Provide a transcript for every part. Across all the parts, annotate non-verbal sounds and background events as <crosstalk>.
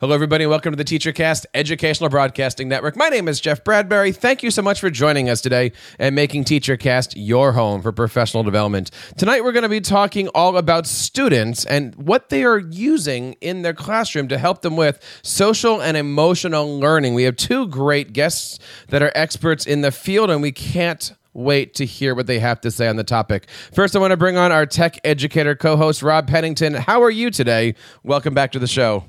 Hello, everybody, and welcome to the TeacherCast Educational Broadcasting Network. My name is Jeff Bradbury. Thank you so much for joining us today and making TeacherCast your home for professional development. Tonight, we're going to be talking all about students and what they are using in their classroom to help them with social and emotional learning. We have two great guests that are experts in the field, and we can't wait to hear what they have to say on the topic. First, I want to bring on our tech educator co host, Rob Pennington. How are you today? Welcome back to the show.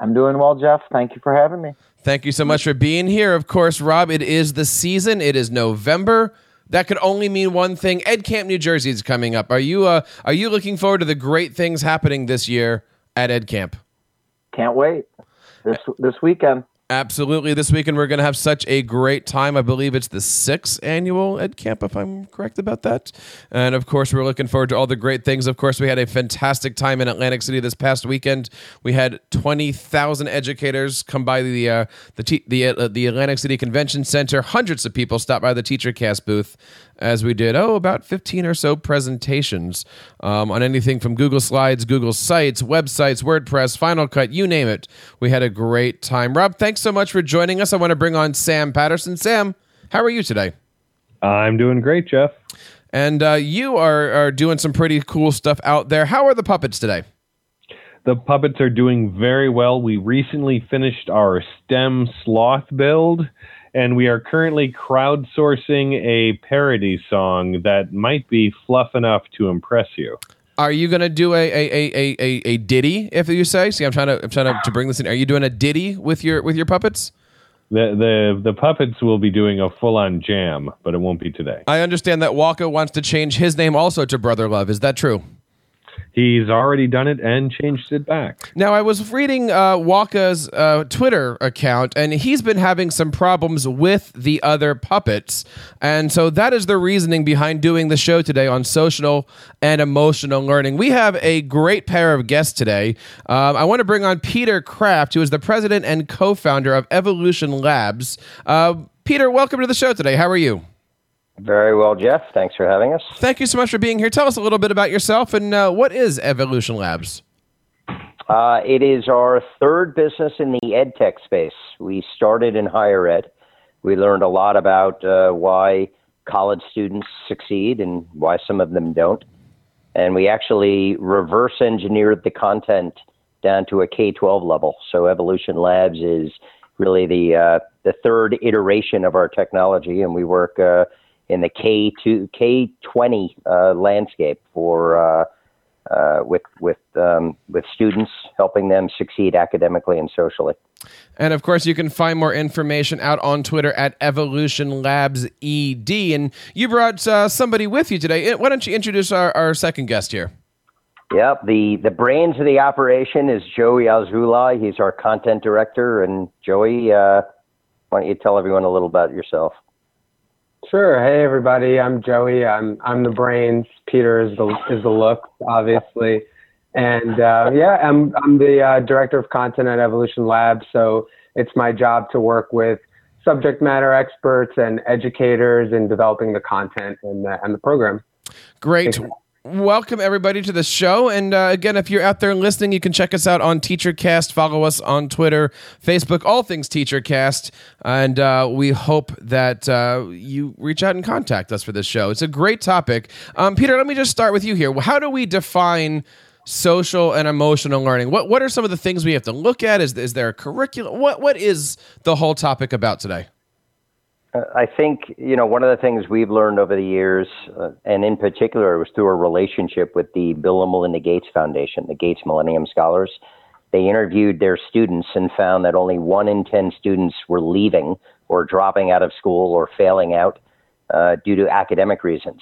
I'm doing well, Jeff. Thank you for having me. Thank you so much for being here. Of course, Rob, it is the season. It is November. That could only mean one thing. Ed Camp, New Jersey is coming up. Are you uh, are you looking forward to the great things happening this year at Ed Camp? Can't wait. This this weekend. Absolutely. This weekend, we're going to have such a great time. I believe it's the sixth annual Ed Camp, if I'm correct about that. And of course, we're looking forward to all the great things. Of course, we had a fantastic time in Atlantic City this past weekend. We had 20,000 educators come by the uh, the te- the, uh, the Atlantic City Convention Center. Hundreds of people stopped by the Teacher Cast booth as we did, oh, about 15 or so presentations um, on anything from Google Slides, Google Sites, websites, WordPress, Final Cut, you name it. We had a great time. Rob, thanks so much for joining us. I want to bring on Sam Patterson. Sam, how are you today? I'm doing great, Jeff. And uh, you are, are doing some pretty cool stuff out there. How are the puppets today? The puppets are doing very well. We recently finished our STEM sloth build and we are currently crowdsourcing a parody song that might be fluff enough to impress you. Are you going to do a, a, a, a, a ditty, if you say? See, I'm trying to I'm trying to, to bring this in. Are you doing a ditty with your with your puppets? The the the puppets will be doing a full on jam, but it won't be today. I understand that Walker wants to change his name also to Brother Love. Is that true? He's already done it and changed it back. Now, I was reading uh, Waka's uh, Twitter account, and he's been having some problems with the other puppets. And so that is the reasoning behind doing the show today on social and emotional learning. We have a great pair of guests today. Um, I want to bring on Peter Kraft, who is the president and co founder of Evolution Labs. Uh, Peter, welcome to the show today. How are you? Very well, Jeff. Thanks for having us. Thank you so much for being here. Tell us a little bit about yourself and uh, what is Evolution Labs? Uh, it is our third business in the ed tech space. We started in higher ed. We learned a lot about uh, why college students succeed and why some of them don't. And we actually reverse engineered the content down to a K 12 level. So Evolution Labs is really the, uh, the third iteration of our technology, and we work uh, in the K two K twenty uh, landscape for uh, uh, with with um, with students, helping them succeed academically and socially. And of course, you can find more information out on Twitter at Evolution Labs ED. And you brought uh, somebody with you today. Why don't you introduce our, our second guest here? Yep, the the brains of the operation is Joey Alzula. He's our content director. And Joey, uh, why don't you tell everyone a little about yourself? Sure. Hey, everybody. I'm Joey. I'm I'm the brains. Peter is the is the look, obviously, and uh, yeah, I'm I'm the uh, director of content at Evolution Lab. So it's my job to work with subject matter experts and educators in developing the content and the, and the program. Great welcome everybody to the show. And uh, again, if you're out there listening, you can check us out on TeacherCast. Follow us on Twitter, Facebook, all things TeacherCast. And uh, we hope that uh, you reach out and contact us for this show. It's a great topic. Um, Peter, let me just start with you here. How do we define social and emotional learning? What What are some of the things we have to look at? Is is there a curriculum? What What is the whole topic about today? I think you know one of the things we've learned over the years, uh, and in particular, it was through a relationship with the Bill and Melinda Gates Foundation, the Gates Millennium Scholars. They interviewed their students and found that only one in ten students were leaving or dropping out of school or failing out uh, due to academic reasons.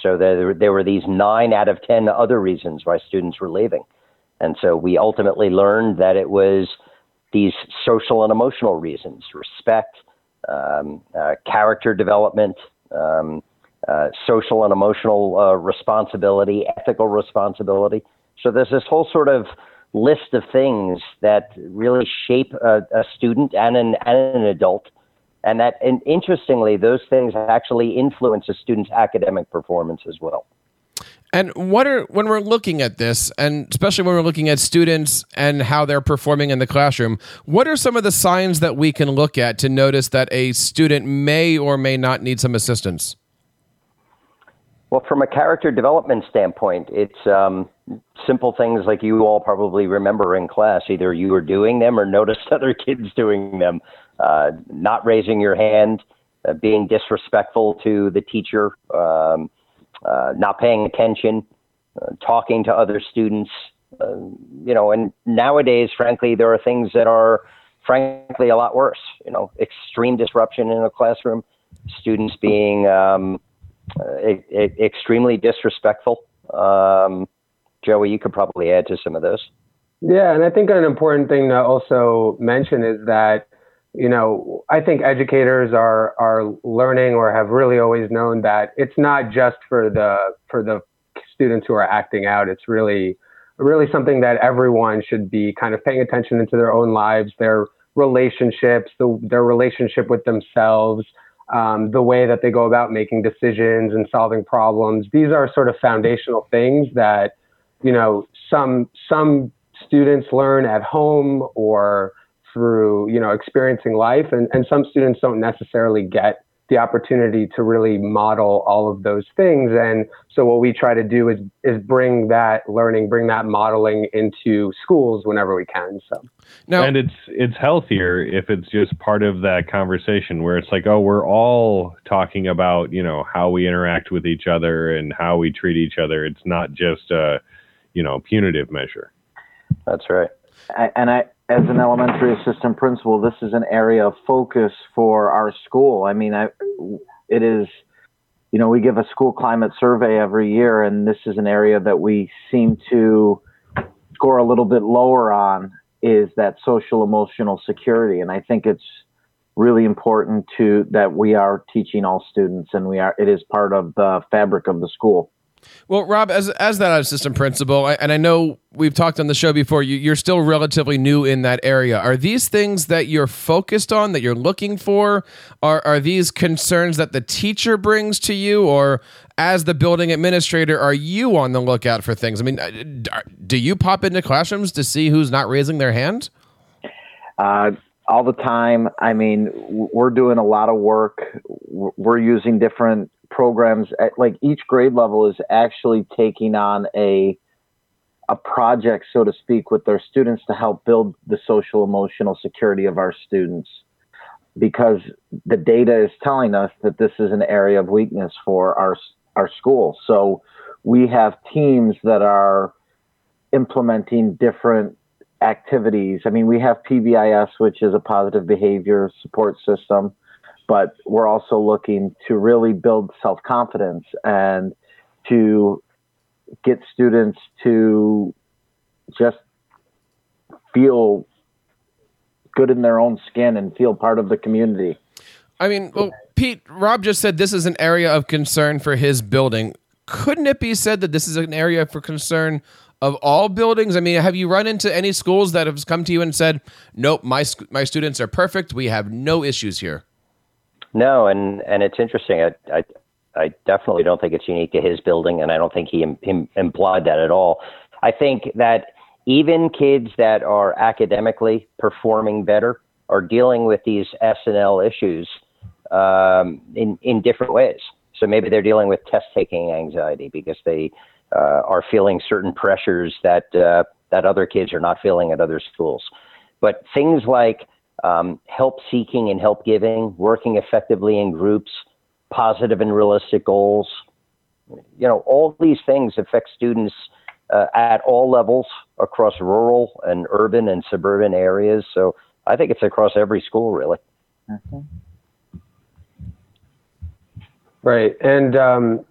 So there, there were these nine out of ten other reasons why students were leaving, and so we ultimately learned that it was these social and emotional reasons: respect um, uh, character development, um, uh, social and emotional uh, responsibility, ethical responsibility. So there's this whole sort of list of things that really shape a, a student and an, and an adult. And that, and interestingly, those things actually influence a student's academic performance as well. And what are when we're looking at this, and especially when we're looking at students and how they're performing in the classroom, what are some of the signs that we can look at to notice that a student may or may not need some assistance? Well, from a character development standpoint, it's um, simple things like you all probably remember in class. Either you were doing them or noticed <laughs> other kids doing them. Uh, not raising your hand, uh, being disrespectful to the teacher, um, not paying attention, uh, talking to other students. Uh, you know, and nowadays, frankly, there are things that are, frankly, a lot worse. You know, extreme disruption in a classroom, students being um, extremely disrespectful. Um, Joey, you could probably add to some of those. Yeah, and I think an important thing to also mention is that you know I think educators are are learning or have really always known that it's not just for the for the students who are acting out. It's really really something that everyone should be kind of paying attention into their own lives, their relationships, the, their relationship with themselves, um, the way that they go about making decisions and solving problems. These are sort of foundational things that you know some some students learn at home or through you know experiencing life. And, and some students don't necessarily get the opportunity to really model all of those things. And so what we try to do is is bring that learning bring that modeling into schools whenever we can so. Now, and it's it's healthier if it's just part of that conversation where it's like oh we're all talking about you know how we interact with each other and how we treat each other. It's not just a you know punitive measure. That's right. And i as an elementary assistant principal, this is an area of focus for our school. I mean, I, it is, you know, we give a school climate survey every year, and this is an area that we seem to score a little bit lower on is that social emotional security. And I think it's really important to that we are teaching all students, and we are. It is part of the fabric of the school. Well, Rob, as as that assistant principal, I, and I know we've talked on the show before, you, you're still relatively new in that area. Are these things that you're focused on, that you're looking for? Are are these concerns that the teacher brings to you, or as the building administrator, are you on the lookout for things? I mean, uh, do you pop into classrooms to see who's not raising their hand? Uh, all the time. I mean, we're doing a lot of work. We're using different programs at, like each grade level is actually taking on a a project so to speak with their students to help build the social emotional security of our students. Because the data is telling us that this is an area of weakness for our our school. So we have teams that are implementing different activities. I mean we have pbis which is a positive behavior support system but we're also looking to really build self confidence and to get students to just feel good in their own skin and feel part of the community. I mean, well, Pete, Rob just said this is an area of concern for his building. Couldn't it be said that this is an area for concern of all buildings? I mean, have you run into any schools that have come to you and said, "Nope, my my students are perfect. We have no issues here." No, and and it's interesting. I, I I definitely don't think it's unique to his building, and I don't think he Im, Im, implied that at all. I think that even kids that are academically performing better are dealing with these SEL issues um, in in different ways. So maybe they're dealing with test taking anxiety because they uh, are feeling certain pressures that uh, that other kids are not feeling at other schools. But things like um, help seeking and help giving, working effectively in groups, positive and realistic goals. You know, all these things affect students uh, at all levels across rural and urban and suburban areas. So I think it's across every school, really. Mm-hmm. Right. And, um,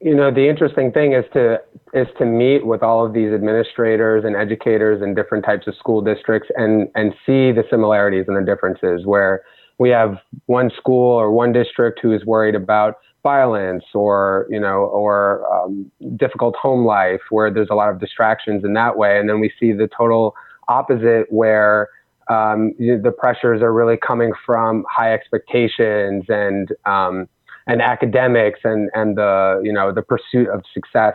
you know, the interesting thing is to is to meet with all of these administrators and educators in different types of school districts and and see the similarities and the differences where we have one school or one district who is worried about violence or you know or um, difficult home life where there's a lot of distractions in that way. And then we see the total opposite where um, the pressures are really coming from high expectations and um, and academics and and the you know the pursuit of success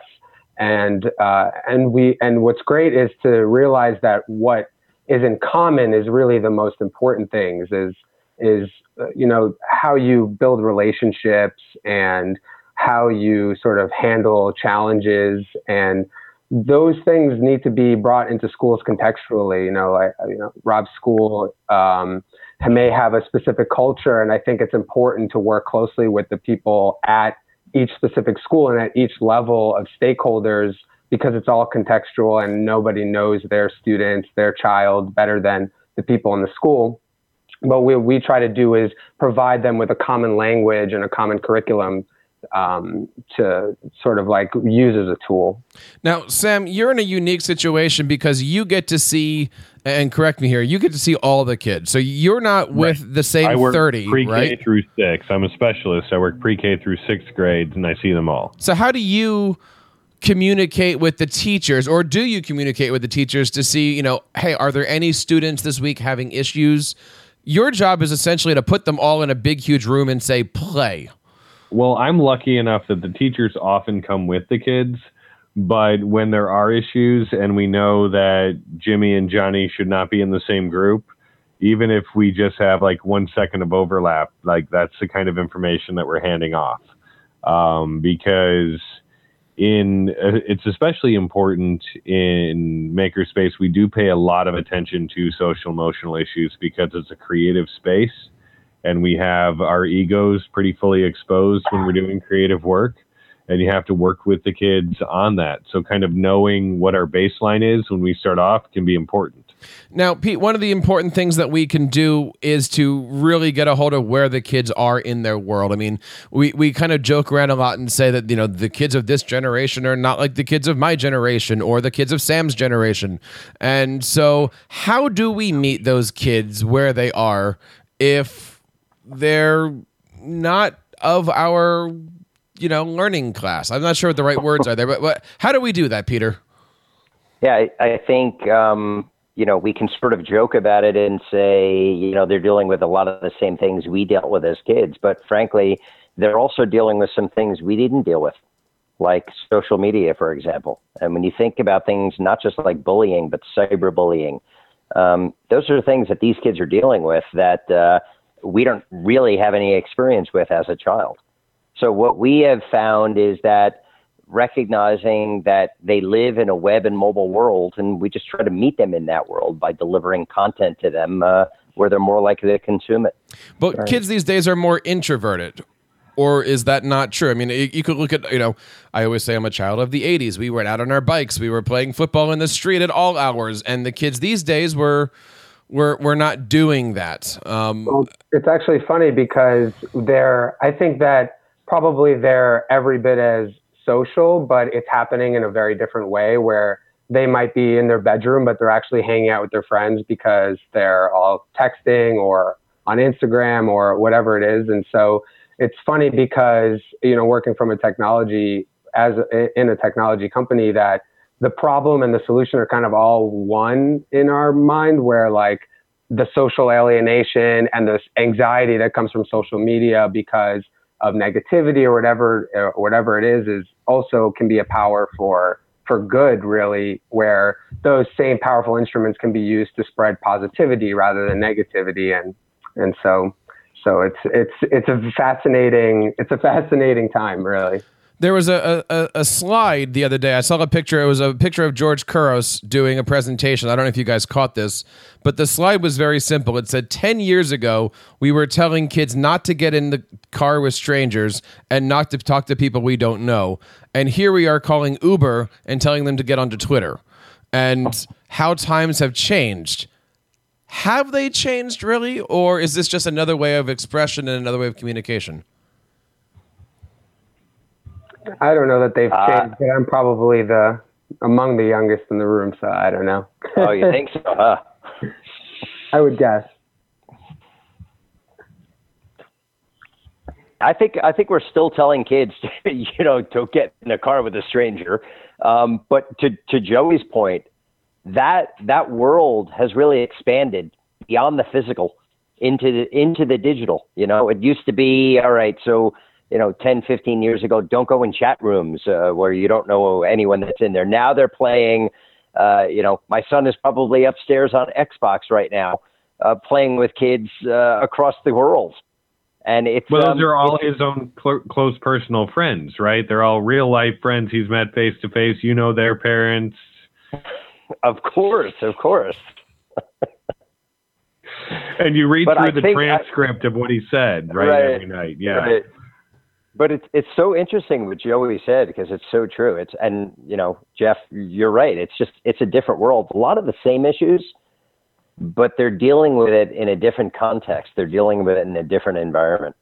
and uh, and we and what's great is to realize that what is in common is really the most important things is is uh, you know how you build relationships and how you sort of handle challenges and those things need to be brought into schools contextually. You know, I, you know, Rob's school um, may have a specific culture, and I think it's important to work closely with the people at each specific school and at each level of stakeholders because it's all contextual and nobody knows their students, their child better than the people in the school. But what we try to do is provide them with a common language and a common curriculum um, to sort of like use as a tool. Now, Sam, you're in a unique situation because you get to see, and correct me here, you get to see all the kids. So you're not with right. the same I work 30, pre-K right? through six. I'm a specialist. I work pre-K through sixth grades, and I see them all. So how do you communicate with the teachers or do you communicate with the teachers to see you know hey are there any students this week having issues your job is essentially to put them all in a big huge room and say play well, I'm lucky enough that the teachers often come with the kids, but when there are issues and we know that Jimmy and Johnny should not be in the same group, even if we just have like one second of overlap, like that's the kind of information that we're handing off. Um, because in uh, it's especially important in makerspace we do pay a lot of attention to social emotional issues because it's a creative space and we have our egos pretty fully exposed when we're doing creative work and you have to work with the kids on that. So kind of knowing what our baseline is when we start off can be important. Now pete one of the important things that we can do is to really get a hold of where the kids are in their world. I mean we, we kind of joke around a lot and say that you know the kids of this generation are not like the kids of my generation or the kids of sam's generation. And so how do we meet those kids where they are if they're not of our you know learning class. I'm not sure what the right words are there, but, but how do we do that, Peter? Yeah, I, I think um, you know we can sort of joke about it and say you know they're dealing with a lot of the same things we dealt with as kids, but frankly, they're also dealing with some things we didn't deal with, like social media, for example. And when you think about things not just like bullying, but cyberbullying, um, those are things that these kids are dealing with that. Uh, we don't really have any experience with as a child. So what we have found is that recognizing that they live in a web and mobile world, and we just try to meet them in that world by delivering content to them uh, where they're more likely to consume it. But kids these days are more introverted. Or is that not true? I mean, you could look at, you know, I always say I'm a child of the 80s. We went out on our bikes. We were playing football in the street at all hours. And the kids these days were we're we're not doing that. Um, well, it's actually funny because they're. I think that probably they're every bit as social, but it's happening in a very different way where they might be in their bedroom, but they're actually hanging out with their friends because they're all texting or on Instagram or whatever it is. And so it's funny because, you know, working from a technology as a, in a technology company that the problem and the solution are kind of all one in our mind where like the social alienation and the anxiety that comes from social media because of negativity or whatever or whatever it is is also can be a power for for good really where those same powerful instruments can be used to spread positivity rather than negativity. And and so so it's it's it's a fascinating it's a fascinating time really there was a, a, a, slide the other day. I saw a picture. It was a picture of George Couros doing a presentation. I don't know if you guys caught this, but the slide was very simple. It said 10 years ago, we were telling kids not to get in the car with strangers and not to talk to people we don't know. And here we are calling Uber and telling them to get onto Twitter. And how times have changed. Have they changed really? Or is this just another way of expression and another way of communication? I don't know that they've uh, changed, but I'm probably the among the youngest in the room, so I don't know. oh, you think so? Huh? I would guess. I think I think we're still telling kids, to, <laughs> you know, to get in a car with a stranger. Um, but to to Joey's point, that that world has really expanded beyond the physical into the into the digital. You know, it used to be all right. So you know 10 15 years ago don't go in chat rooms uh, where you don't know anyone that's in there. Now they're playing uh, you know my son is probably upstairs on xbox right now uh, playing with kids uh, across the world. And it's well those um, are all his own cl- close personal friends right? They're all real life friends he's met face to face. You know their parents. Of course of course. And you read But I through the think I- transcript of what he said right, Right. every night yeah. Right. But it's it's so interesting what Joey said because it's so true. It's and you know Jeff, you're right. It's just it's a different world. A lot of the same issues, but they're dealing with it in a different context. They're dealing with it in a different environment.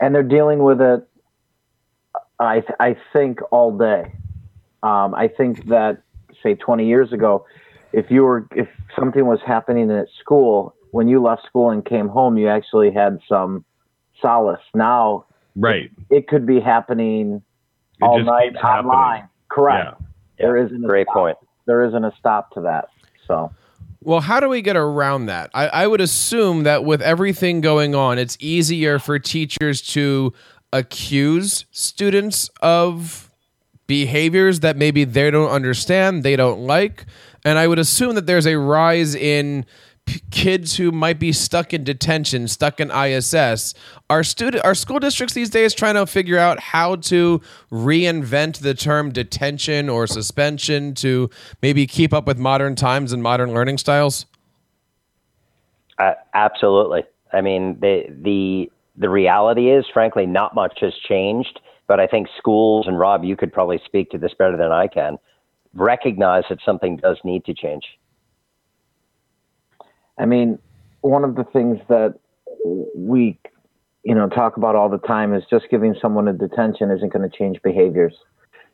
and they're dealing with it. I I think all day. Um, I think that say 20 years ago, if you were if something was happening at school when you left school and came home, you actually had some solace. Now right it could be happening It all night keeps happening. online. Correct. There isn't a Great stop. point. There isn't a stop to that. So Well, how do we get around that? I, I would assume that with everything going on, it's easier for teachers to accuse students of behaviors that maybe they don't understand, they don't like. And I would assume that there's a rise in kids who might be stuck in detention, stuck in ISS. Are student are school districts these days trying to figure out how to reinvent the term detention or suspension to maybe keep up with modern times and modern learning styles? Uh, absolutely. I mean, the the the reality is, frankly, not much has changed. But I think schools and Rob, you could probably speak to this better than I can. Recognize that something does need to change. I mean, one of the things that we, you know, talk about all the time is just giving someone a detention isn't going to change behaviors.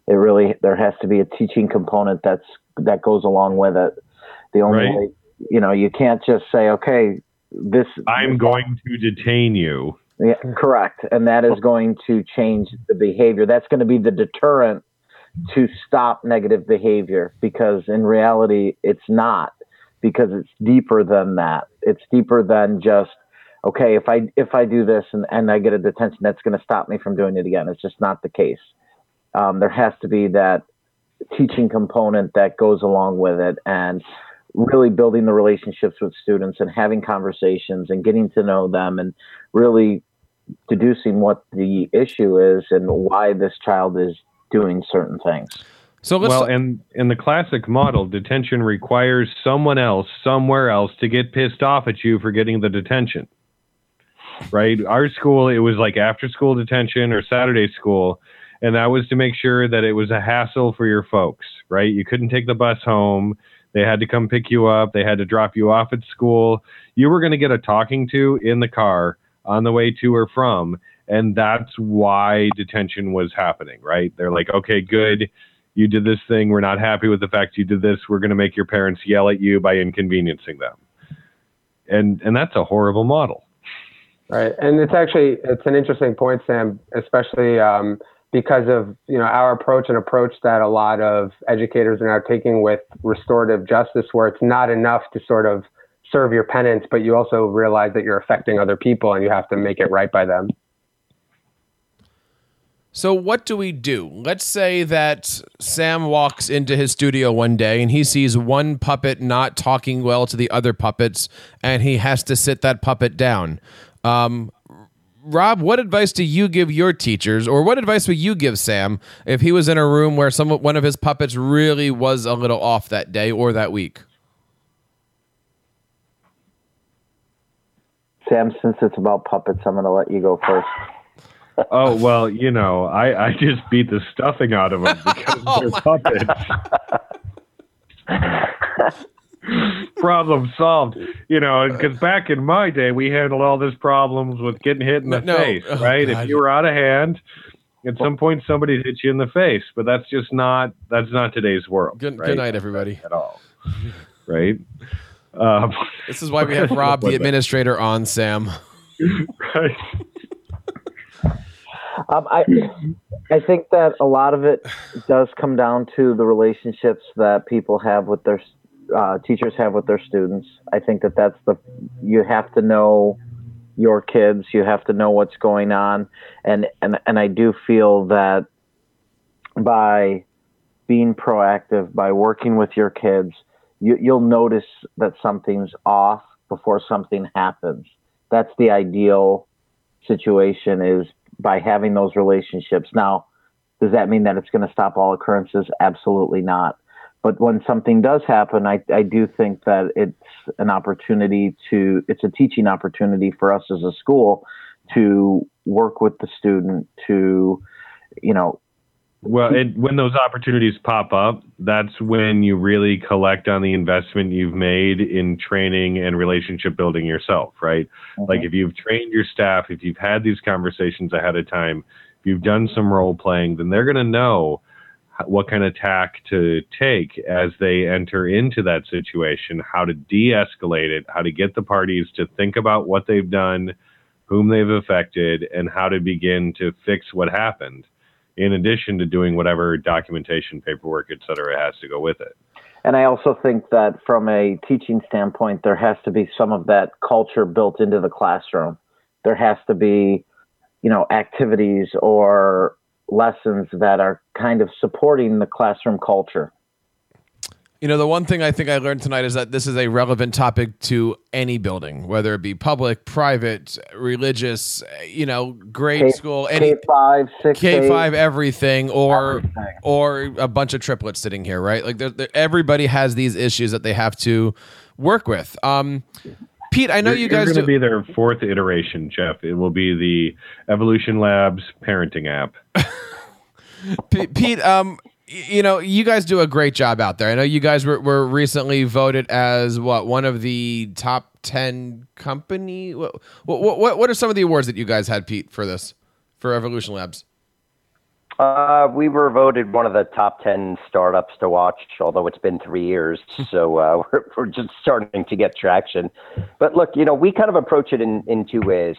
It really there has to be a teaching component that's that goes along with it. The only Right. way, you know, you can't just say, okay, this. i'm going to detain you Yeah, correct, and that is going to change the behavior. That's going to be the deterrent to stop negative behavior because in reality, it's not because it's deeper than that. It's deeper than just okay. If I if I do this and, and I get a detention, that's going to stop me from doing it again. It's just not the case. Um, there has to be that teaching component that goes along with it, and really building the relationships with students and having conversations and getting to know them and really deducing what the issue is and why this child is doing certain things. So well, and in the classic model, detention requires someone else somewhere else to get pissed off at you for getting the detention. Right? Our school, it was like after school detention or Saturday school, and that was to make sure that it was a hassle for your folks, right? You couldn't take the bus home. They had to come pick you up. They had to drop you off at school. You were going to get a talking to in the car on the way to or from. And that's why detention was happening, right? They're like, okay, good you did this thing. We're not happy with the fact you did this. We're going to make your parents yell at you by inconveniencing them. And and that's a horrible model. Right, and it's actually it's an interesting point, Sam, especially um, because of you know our approach and approach that a lot of educators are now taking with restorative justice, where it's not enough to sort of serve your penance, but you also realize that you're affecting other people and you have to make it right by them. So what do we do? Let's say that Sam walks into his studio one day and he sees one puppet not talking well to the other puppets, and he has to sit that puppet down. Um, Rob, what advice do you give your teachers, or what advice would you give Sam if he was in a room where some one of his puppets really was a little off that day or that week? Sam, since it's about puppets, I'm going to let you go first. Oh well, you know, I, I just beat the stuffing out of them <laughs> because they're puppets. <laughs> Problem solved. You know, because back in my day, we handled all this problems with getting hit in the No, no. face, Oh, right? God. If you were out of hand, at some point somebody hit you in the face, but that's just not that's not today's world. Good, right? good night, everybody. At all, right? Um, This is why we have <laughs> Rob, the administrator, on Sam. right. Um, I, I think that a lot of it does come down to the relationships that people have with their uh, teachers have with their students. I think that that's the you have to know your kids. You have to know what's going on, and and and I do feel that by being proactive, by working with your kids, you, you'll notice that something's off before something happens. That's the ideal situation is by having those relationships. Now, does that mean that it's going to stop all occurrences? Absolutely not. But when something does happen, I, I do think that it's an opportunity to, it's a teaching opportunity for us as a school to work with the student to, you know, well, it, when those opportunities pop up, that's when you really collect on the investment you've made in training and relationship building yourself, right? Mm-hmm. Like if you've trained your staff, if you've had these conversations ahead of time, if you've done some role playing, then they're going to know what kind of tack to take as they enter into that situation, how to de escalate it, how to get the parties to think about what they've done, whom they've affected, and how to begin to fix what happened in addition to doing whatever documentation, paperwork, et cetera, has to go with it. And I also think that from a teaching standpoint, there has to be some of that culture built into the classroom. There has to be, you know, activities or lessons that are kind of supporting the classroom culture. You know, the one thing I think I learned tonight is that this is a relevant topic to any building, whether it be public, private, religious, you know, grade K, school, any K five, six, K five, everything, or everything. or a bunch of triplets sitting here, right? Like, they're, they're, everybody has these issues that they have to work with. Um, Pete, I know you're, you guys are going to be their fourth iteration, Jeff. It will be the Evolution Labs parenting app. <laughs> Pete, um, you know, you guys do a great job out there. I know you guys were, were recently voted as what one of the top ten company. What, what what what are some of the awards that you guys had, Pete, for this for Evolution Labs? Uh, we were voted one of the top 10 startups to watch, although it's been three years. <laughs> so uh, we're, we're just starting to get traction. But look, you know, we kind of approach it in, in two ways.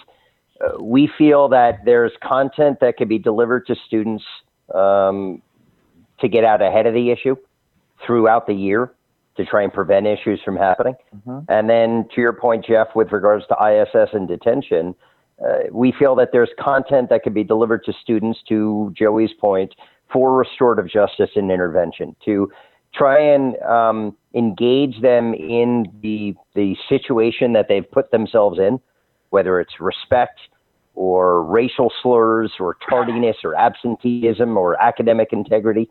Uh, we feel that there's content that can be delivered to students um, to get out ahead of the issue throughout the year to try and prevent issues from happening. Mm-hmm. And then to your point, Jeff, with regards to ISS and detention, uh, we feel that there's content that can be delivered to students, to Joey's point, for restorative justice and intervention, to try and um, engage them in the, the situation that they've put themselves in, whether it's respect, or racial slurs or tardiness or absenteeism or academic integrity.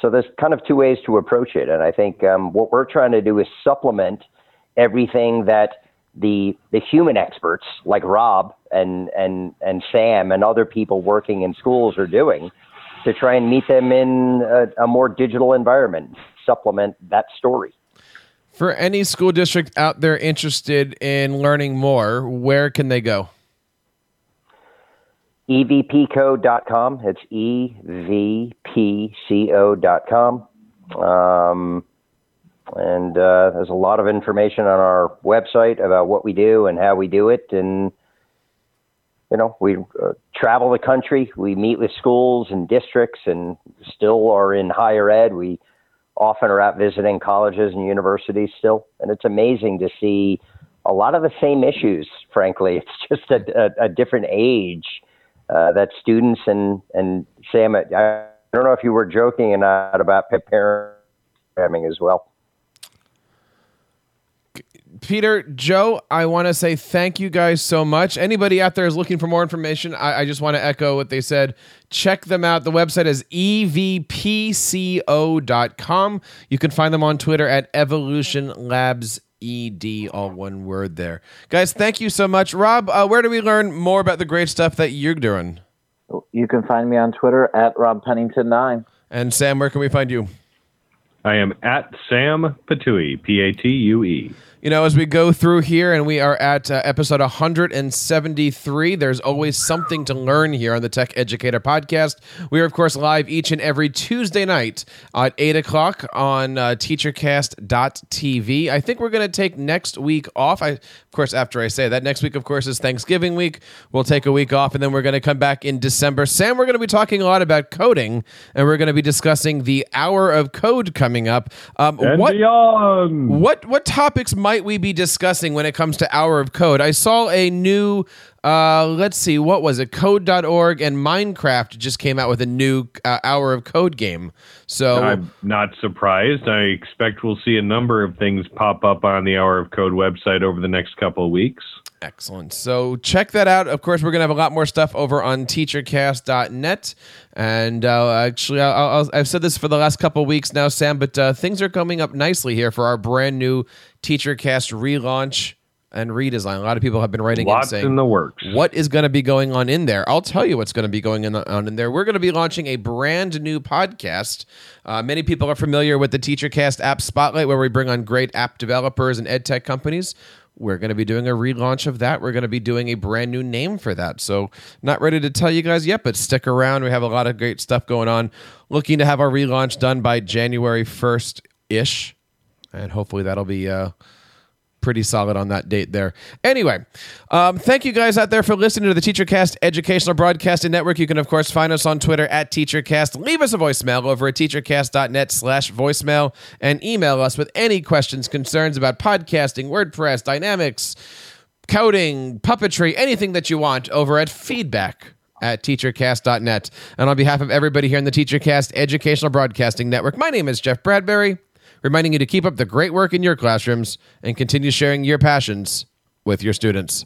So there's kind of two ways to approach it. And I think um, what we're trying to do is supplement everything that the the human experts like Rob and and and Sam and other people working in schools are doing to try and meet them in a, a more digital environment, supplement that story. For any school district out there interested in learning more, where can they go? evpco.com. It's evpco.com. Um, and uh, there's a lot of information on our website about what we do and how we do it. And, you know, we uh, travel the country, we meet with schools and districts, and still are in higher ed. We often are out visiting colleges and universities still. And it's amazing to see a lot of the same issues, frankly. <laughs> It's just a, a, a different age uh, that students and and Sam, I don't know if you were joking or not about programming as well. Peter, Joe, I want to say thank you guys so much. Anybody out there is looking for more information, I, I just want to echo what they said. Check them out. The website is evpco.com. You can find them on Twitter at Evolution Labs ED, all one word there. Guys, thank you so much. Rob, uh, where do we learn more about the great stuff that you're doing? You can find me on Twitter at Rob Pennington9. And Sam, where can we find you? I am at Sam Patue, P A T U E you know, as we go through here and we are at uh, episode 173, there's always something to learn here on the Tech Educator podcast. We are, of course, live each and every Tuesday night at 8 o'clock on uh, teachercast.tv. I think we're going to take next week off. I, of course, after I say that, next week, of course, is Thanksgiving week. We'll take a week off and then we're going to come back in December. Sam, we're going to be talking a lot about coding and we're going to be discussing the hour of code coming coming up. Um, what beyond. what what topics might we be discussing when it comes to Hour of Code? I saw a new uh, let's see, what was it? Code.org and Minecraft just came out with a new uh, Hour of Code game. So I'm not surprised. I expect we'll see a number of things pop up on the Hour of Code website over the next couple of weeks. Excellent. So check that out. Of course, we're going to have a lot more stuff over on teachercast.net. And uh, actually, I'll, I'll, I've said this for the last couple of weeks now, Sam, but uh, things are coming up nicely here for our brand new TeacherCast relaunch and redesign. A lot of people have been writing Lots and saying, in the works. what is going to be going on in there? I'll tell you what's going to be going in on in there. We're going to be launching a brand new podcast. Uh, many people are familiar with the TeacherCast app Spotlight, where we bring on great app developers and ed tech companies. We're going to be doing a relaunch of that. We're going to be doing a brand new name for that. So, not ready to tell you guys yet, but stick around. We have a lot of great stuff going on. Looking to have our relaunch done by January 1st ish. And hopefully that'll be. Uh, pretty solid on that date there. Anyway, um, thank you guys out there for listening to the TeacherCast Educational Broadcasting Network. You can, of course, find us on Twitter at TeacherCast. Leave us a voicemail over at teachercast.net slash voicemail and email us with any questions, concerns about podcasting, WordPress, Dynamics, coding, puppetry, anything that you want over at feedback at teachercast.net. And on behalf of everybody here in the TeacherCast Educational Broadcasting Network, my name is Jeff Bradbury reminding you to keep up the great work in your classrooms and continue sharing your passions with your students.